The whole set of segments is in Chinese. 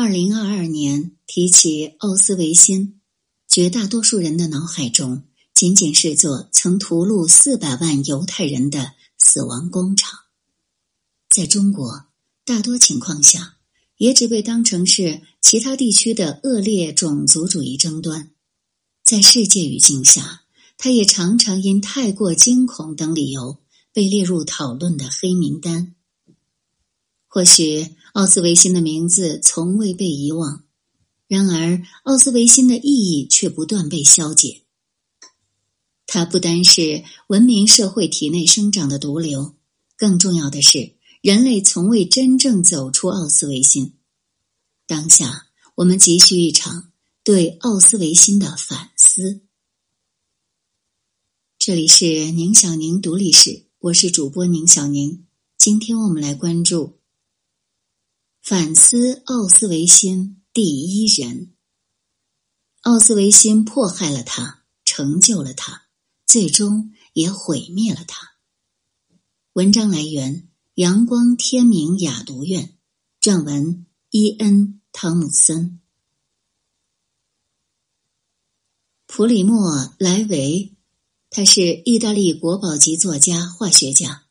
二零二二年提起奥斯维辛，绝大多数人的脑海中仅仅视作曾屠戮四百万犹太人的死亡工厂。在中国，大多情况下也只被当成是其他地区的恶劣种族主义争端。在世界语境下，它也常常因太过惊恐等理由被列入讨论的黑名单。或许奥斯维辛的名字从未被遗忘，然而奥斯维辛的意义却不断被消解。它不单是文明社会体内生长的毒瘤，更重要的是，人类从未真正走出奥斯维辛。当下，我们急需一场对奥斯维辛的反思。这里是宁小宁读历史，我是主播宁小宁。今天我们来关注。反思奥斯维辛第一人。奥斯维辛迫害了他，成就了他，最终也毁灭了他。文章来源：阳光天明雅读院，撰文：伊恩汤姆森。普里莫·莱维，他是意大利国宝级作家、化学家，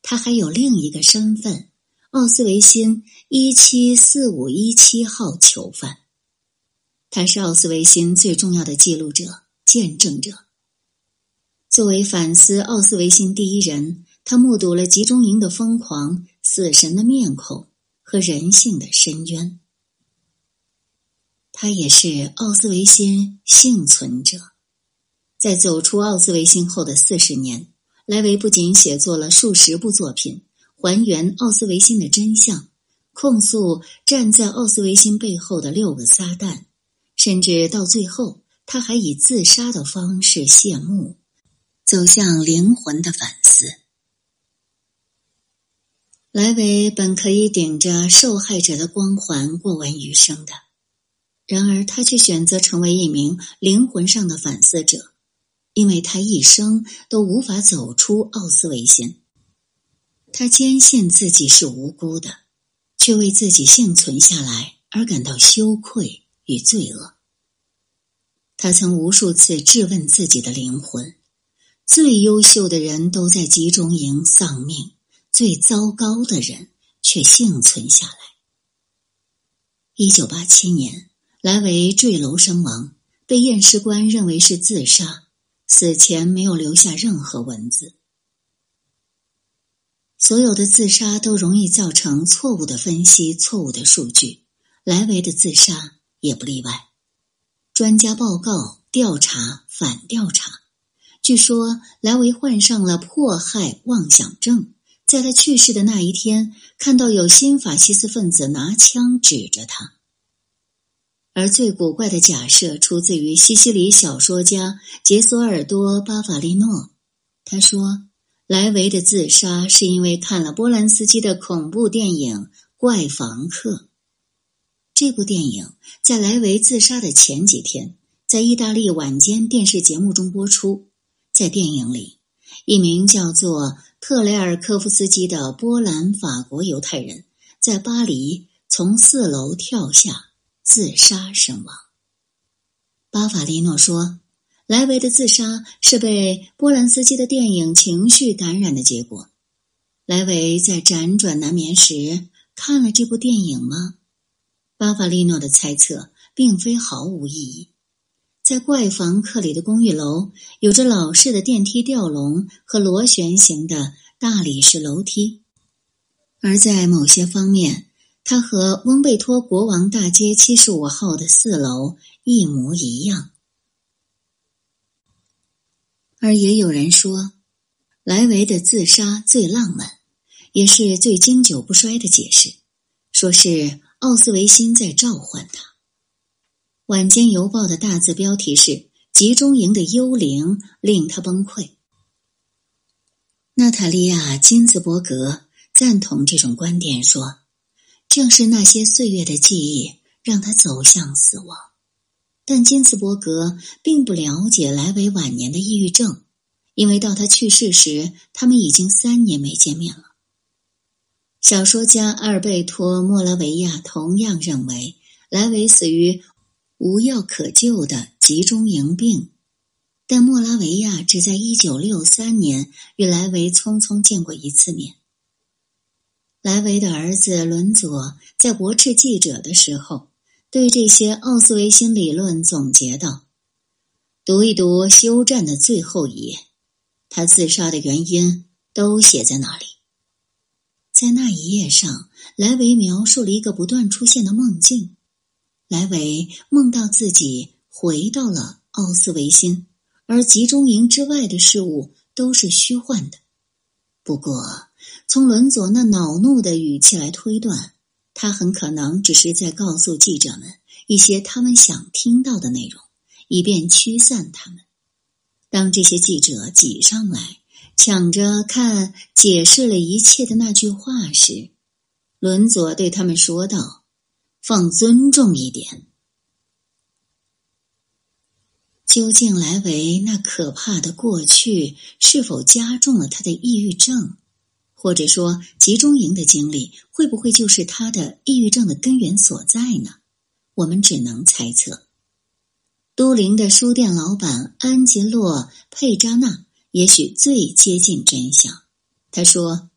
他还有另一个身份。奥斯维辛一七四五一七号囚犯，他是奥斯维辛最重要的记录者、见证者。作为反思奥斯维辛第一人，他目睹了集中营的疯狂、死神的面孔和人性的深渊。他也是奥斯维辛幸存者。在走出奥斯维辛后的四十年，莱维不仅写作了数十部作品。还原奥斯维辛的真相，控诉站在奥斯维辛背后的六个撒旦，甚至到最后，他还以自杀的方式谢幕，走向灵魂的反思。莱维本可以顶着受害者的光环过完余生的，然而他却选择成为一名灵魂上的反思者，因为他一生都无法走出奥斯维辛。他坚信自己是无辜的，却为自己幸存下来而感到羞愧与罪恶。他曾无数次质问自己的灵魂：最优秀的人都在集中营丧命，最糟糕的人却幸存下来。一九八七年，莱维坠楼身亡，被验尸官认为是自杀，死前没有留下任何文字。所有的自杀都容易造成错误的分析、错误的数据。莱维的自杀也不例外。专家报告、调查、反调查。据说莱维患上了迫害妄想症，在他去世的那一天，看到有新法西斯分子拿枪指着他。而最古怪的假设出自于西西里小说家杰索尔多·巴法利诺，他说。莱维的自杀是因为看了波兰斯基的恐怖电影《怪房客》。这部电影在莱维自杀的前几天，在意大利晚间电视节目中播出。在电影里，一名叫做特雷尔科夫斯基的波兰法国犹太人在巴黎从四楼跳下自杀身亡。巴法利诺说。莱维的自杀是被波兰斯基的电影情绪感染的结果。莱维在辗转难眠时看了这部电影吗？巴法利诺的猜测并非毫无意义。在怪房客里的公寓楼有着老式的电梯吊笼和螺旋形的大理石楼梯，而在某些方面，它和翁贝托国王大街七十五号的四楼一模一样。而也有人说，莱维的自杀最浪漫，也是最经久不衰的解释，说是奥斯维辛在召唤他。《晚间邮报》的大字标题是“集中营的幽灵令他崩溃”。娜塔莉亚·金兹伯格赞同这种观点，说：“正是那些岁月的记忆让他走向死亡。”但金斯伯格并不了解莱维晚年的抑郁症，因为到他去世时，他们已经三年没见面了。小说家阿尔贝托·莫拉维亚同样认为，莱维死于无药可救的集中营病。但莫拉维亚只在一九六三年与莱维匆匆见过一次面。莱维的儿子伦佐在驳斥记者的时候，对这些奥斯维辛理论总结道：“读一读休战的最后一页，他自杀的原因都写在那里。”在那一页上，莱维描述了一个不断出现的梦境。莱维梦到自己回到了奥斯维辛。而集中营之外的事物都是虚幻的。不过，从伦佐那恼怒的语气来推断，他很可能只是在告诉记者们一些他们想听到的内容，以便驱散他们。当这些记者挤上来，抢着看解释了一切的那句话时，伦佐对他们说道：“放尊重一点。”究竟莱维那可怕的过去是否加重了他的抑郁症，或者说集中营的经历会不会就是他的抑郁症的根源所在呢？我们只能猜测。都灵的书店老板安吉洛·佩扎纳也许最接近真相。他说：“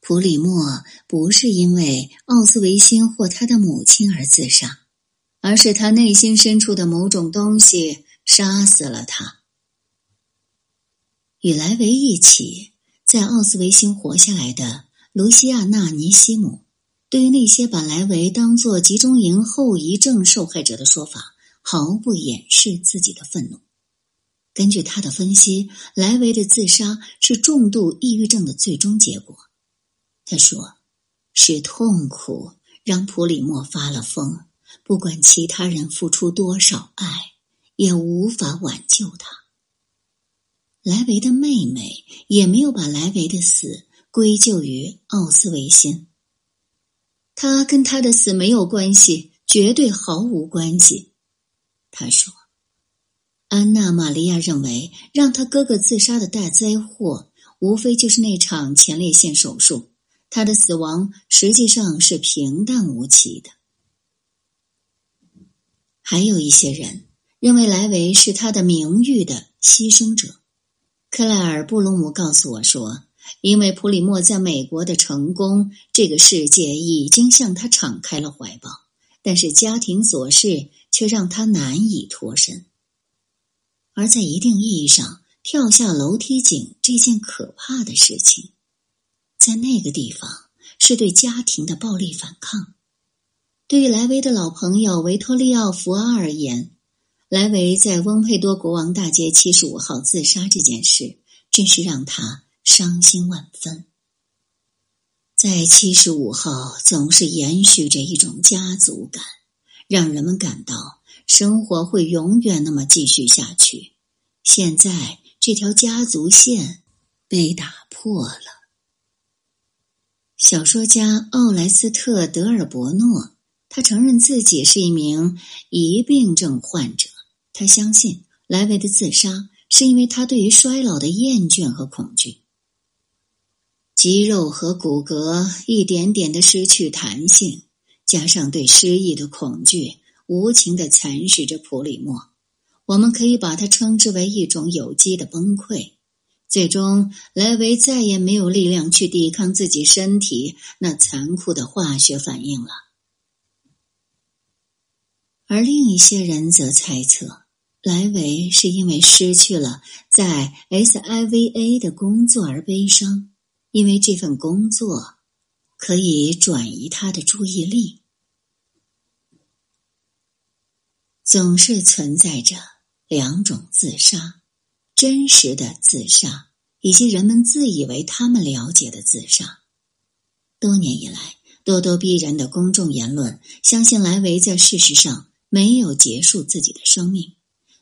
普里莫不是因为奥斯维辛或他的母亲而自杀，而是他内心深处的某种东西。”杀死了他。与莱维一起在奥斯维辛活下来的卢西亚纳·尼西姆，对于那些把莱维当作集中营后遗症受害者的说法，毫不掩饰自己的愤怒。根据他的分析，莱维的自杀是重度抑郁症的最终结果。他说：“是痛苦让普里莫发了疯，不管其他人付出多少爱。”也无法挽救他。莱维的妹妹也没有把莱维的死归咎于奥斯维辛，他跟他的死没有关系，绝对毫无关系。他说：“安娜·玛利亚认为，让他哥哥自杀的大灾祸，无非就是那场前列腺手术。他的死亡实际上是平淡无奇的。”还有一些人。认为莱维是他的名誉的牺牲者。克莱尔·布鲁姆告诉我说：“因为普里莫在美国的成功，这个世界已经向他敞开了怀抱，但是家庭琐事却让他难以脱身。而在一定意义上，跳下楼梯井这件可怕的事情，在那个地方是对家庭的暴力反抗。对于莱维的老朋友维托利奥·福阿而言。”莱维在翁佩多国王大街七十五号自杀这件事，真是让他伤心万分。在七十五号，总是延续着一种家族感，让人们感到生活会永远那么继续下去。现在，这条家族线被打破了。小说家奥莱斯特·德尔伯诺，他承认自己是一名疑病症患者。他相信莱维的自杀是因为他对于衰老的厌倦和恐惧，肌肉和骨骼一点点的失去弹性，加上对失忆的恐惧，无情的蚕食着普里莫。我们可以把它称之为一种有机的崩溃。最终，莱维再也没有力量去抵抗自己身体那残酷的化学反应了。而另一些人则猜测。莱维是因为失去了在 SIVA 的工作而悲伤，因为这份工作可以转移他的注意力。总是存在着两种自杀：真实的自杀，以及人们自以为他们了解的自杀。多年以来，咄咄逼人的公众言论相信莱维在事实上没有结束自己的生命。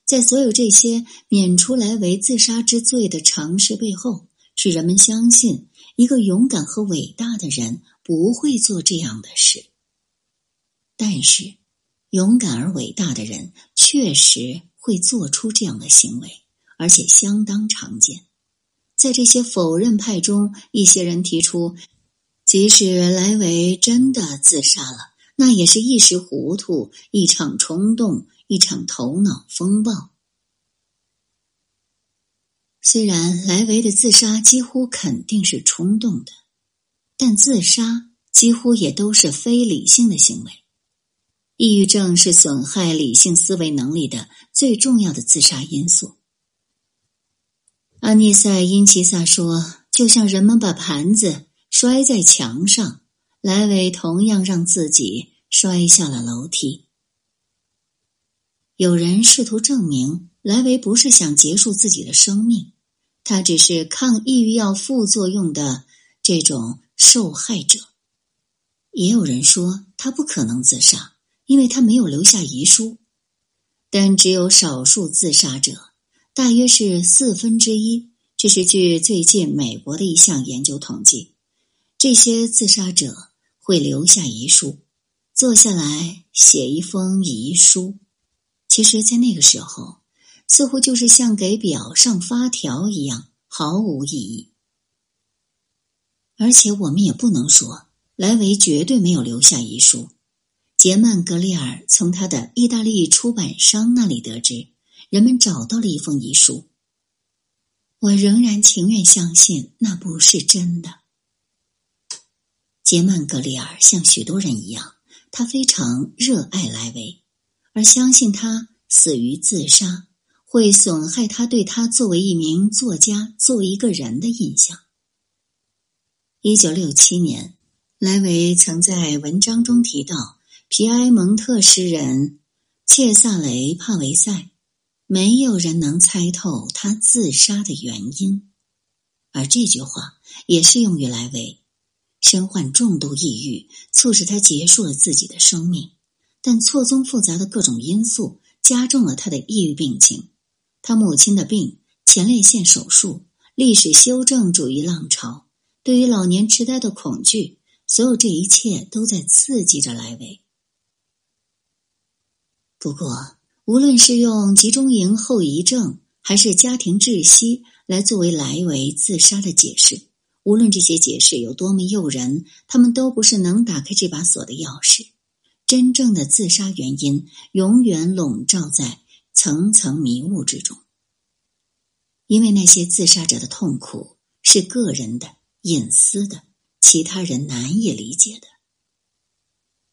在所有这些免除莱维自杀之罪的尝试背后，是人们相信一个勇敢和伟大的人不会做这样的事。但是，勇敢而伟大的人确实会做出这样的行为，而且相当常见。在这些否认派中，一些人提出，即使莱维真的自杀了，那也是一时糊涂，一场冲动，一场头脑风暴。虽然莱维的自杀几乎肯定是冲动的，但自杀几乎也都是非理性的行为。抑郁症是损害理性思维能力的最重要的自杀因素。阿尼塞因齐萨说：“就像人们把盘子摔在墙上，莱维同样让自己摔下了楼梯。”有人试图证明莱维不是想结束自己的生命，他只是抗抑郁药副作用的这种受害者。也有人说他不可能自杀，因为他没有留下遗书。但只有少数自杀者。大约是四分之一，这是据最近美国的一项研究统计。这些自杀者会留下遗书，坐下来写一封遗书。其实，在那个时候，似乎就是像给表上发条一样，毫无意义。而且，我们也不能说莱维绝对没有留下遗书。杰曼·格里尔从他的意大利出版商那里得知。人们找到了一封遗书，我仍然情愿相信那不是真的。杰曼·格里尔像许多人一样，他非常热爱莱维，而相信他死于自杀会损害他对他作为一名作家、作为一个人的印象。一九六七年，莱维曾在文章中提到皮埃蒙特诗人切萨雷·帕维塞。没有人能猜透他自杀的原因，而这句话也适用于莱维。身患重度抑郁，促使他结束了自己的生命，但错综复杂的各种因素加重了他的抑郁病情。他母亲的病、前列腺手术、历史修正主义浪潮、对于老年痴呆的恐惧，所有这一切都在刺激着莱维。不过。无论是用集中营后遗症，还是家庭窒息来作为莱维自杀的解释，无论这些解释有多么诱人，他们都不是能打开这把锁的钥匙。真正的自杀原因永远笼罩在层层迷雾之中，因为那些自杀者的痛苦是个人的、隐私的，其他人难以理解的。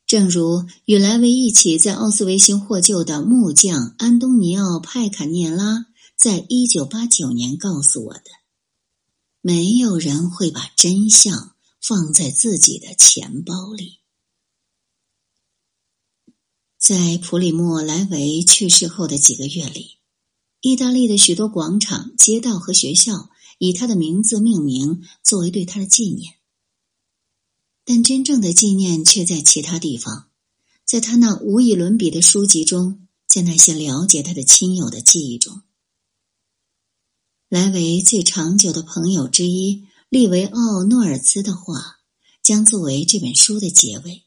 正如与莱维一起在奥斯维辛获救的木匠安东尼奥·派卡涅拉在一九八九年告诉我的：“没有人会把真相放在自己的钱包里。”在普里莫·莱维去世后的几个月里，意大利的许多广场、街道和学校以他的名字命名，作为对他的纪念。但真正的纪念却在其他地方，在他那无以伦比的书籍中，在那些了解他的亲友的记忆中。莱维最长久的朋友之一利维奥·诺尔兹的话，将作为这本书的结尾。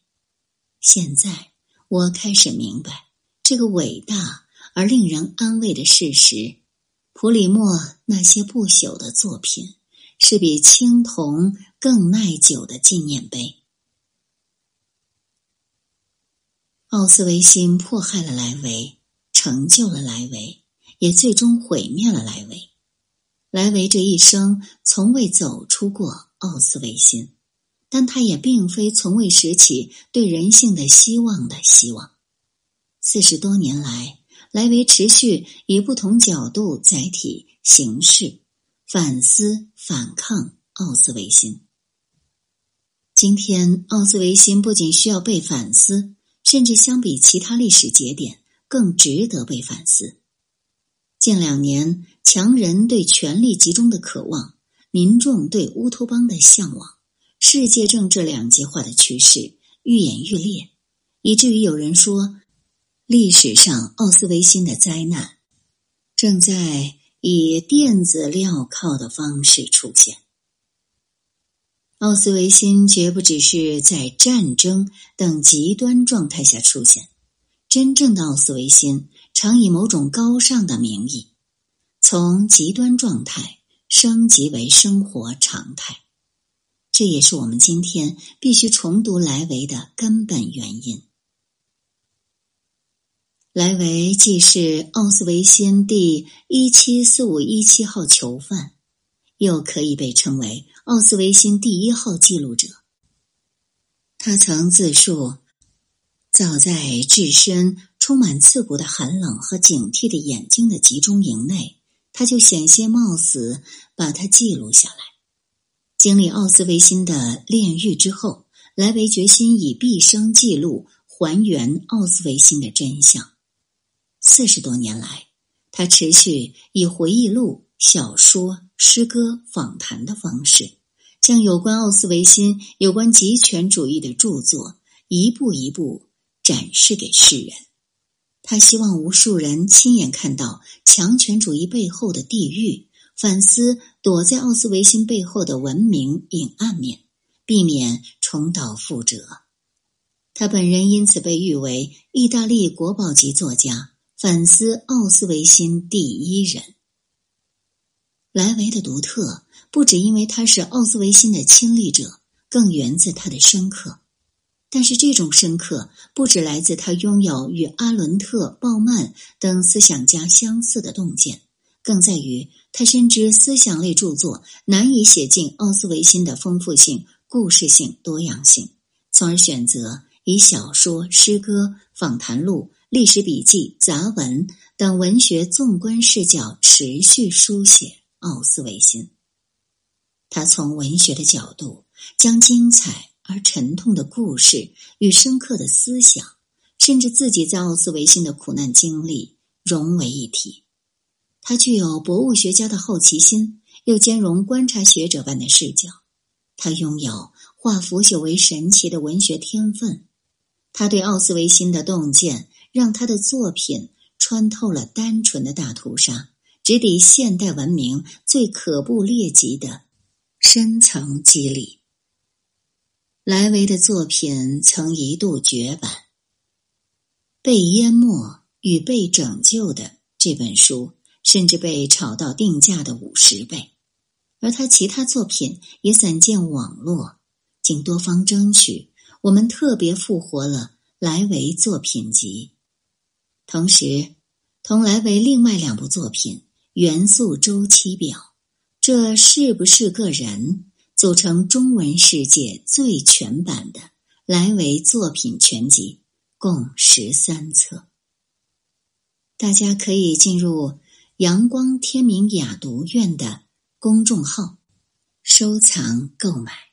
现在我开始明白这个伟大而令人安慰的事实：普里莫那些不朽的作品。是比青铜更耐久的纪念碑。奥斯维辛迫害了莱维，成就了莱维，也最终毁灭了莱维。莱维这一生从未走出过奥斯维辛，但他也并非从未拾起对人性的希望的希望。四十多年来，莱维持续以不同角度载体形式。反思、反抗奥斯维辛。今天，奥斯维辛不仅需要被反思，甚至相比其他历史节点更值得被反思。近两年，强人对权力集中的渴望，民众对乌托邦的向往，世界政治两极化的趋势愈演愈烈，以至于有人说，历史上奥斯维辛的灾难正在。以电子镣铐的方式出现。奥斯维辛绝不只是在战争等极端状态下出现，真正的奥斯维辛常以某种高尚的名义，从极端状态升级为生活常态。这也是我们今天必须重读莱维的根本原因。莱维既是奥斯维辛第一七四五一七号囚犯，又可以被称为奥斯维辛第一号记录者。他曾自述，早在置身充满刺骨的寒冷和警惕的眼睛的集中营内，他就险些冒死把它记录下来。经历奥斯维辛的炼狱之后，莱维决心以毕生记录还原奥斯维辛的真相。四十多年来，他持续以回忆录、小说、诗歌、访谈的方式，将有关奥斯维辛、有关极权主义的著作一步一步展示给世人。他希望无数人亲眼看到强权主义背后的地狱，反思躲在奥斯维辛背后的文明隐暗面，避免重蹈覆辙。他本人因此被誉为意大利国宝级作家。反思奥斯维辛第一人莱维的独特，不只因为他是奥斯维辛的亲历者，更源自他的深刻。但是这种深刻不只来自他拥有与阿伦特、鲍曼等思想家相似的洞见，更在于他深知思想类著作难以写尽奥斯维辛的丰富性、故事性、多样性，从而选择以小说、诗歌、访谈录。历史笔记、杂文等文学纵观视角持续书写奥斯维辛。他从文学的角度，将精彩而沉痛的故事与深刻的思想，甚至自己在奥斯维辛的苦难经历融为一体。他具有博物学家的好奇心，又兼容观察学者般的视角。他拥有化腐朽为神奇的文学天分。他对奥斯维辛的洞见。让他的作品穿透了单纯的大屠杀，直抵现代文明最可怖劣迹的深层机理。莱维的作品曾一度绝版，《被淹没与被拯救的》这本书甚至被炒到定价的五十倍，而他其他作品也散见网络。经多方争取，我们特别复活了莱维作品集。同时，同来为另外两部作品《元素周期表》，这是不是个人组成中文世界最全版的莱维作品全集，共十三册。大家可以进入阳光天明雅读院的公众号收藏购买。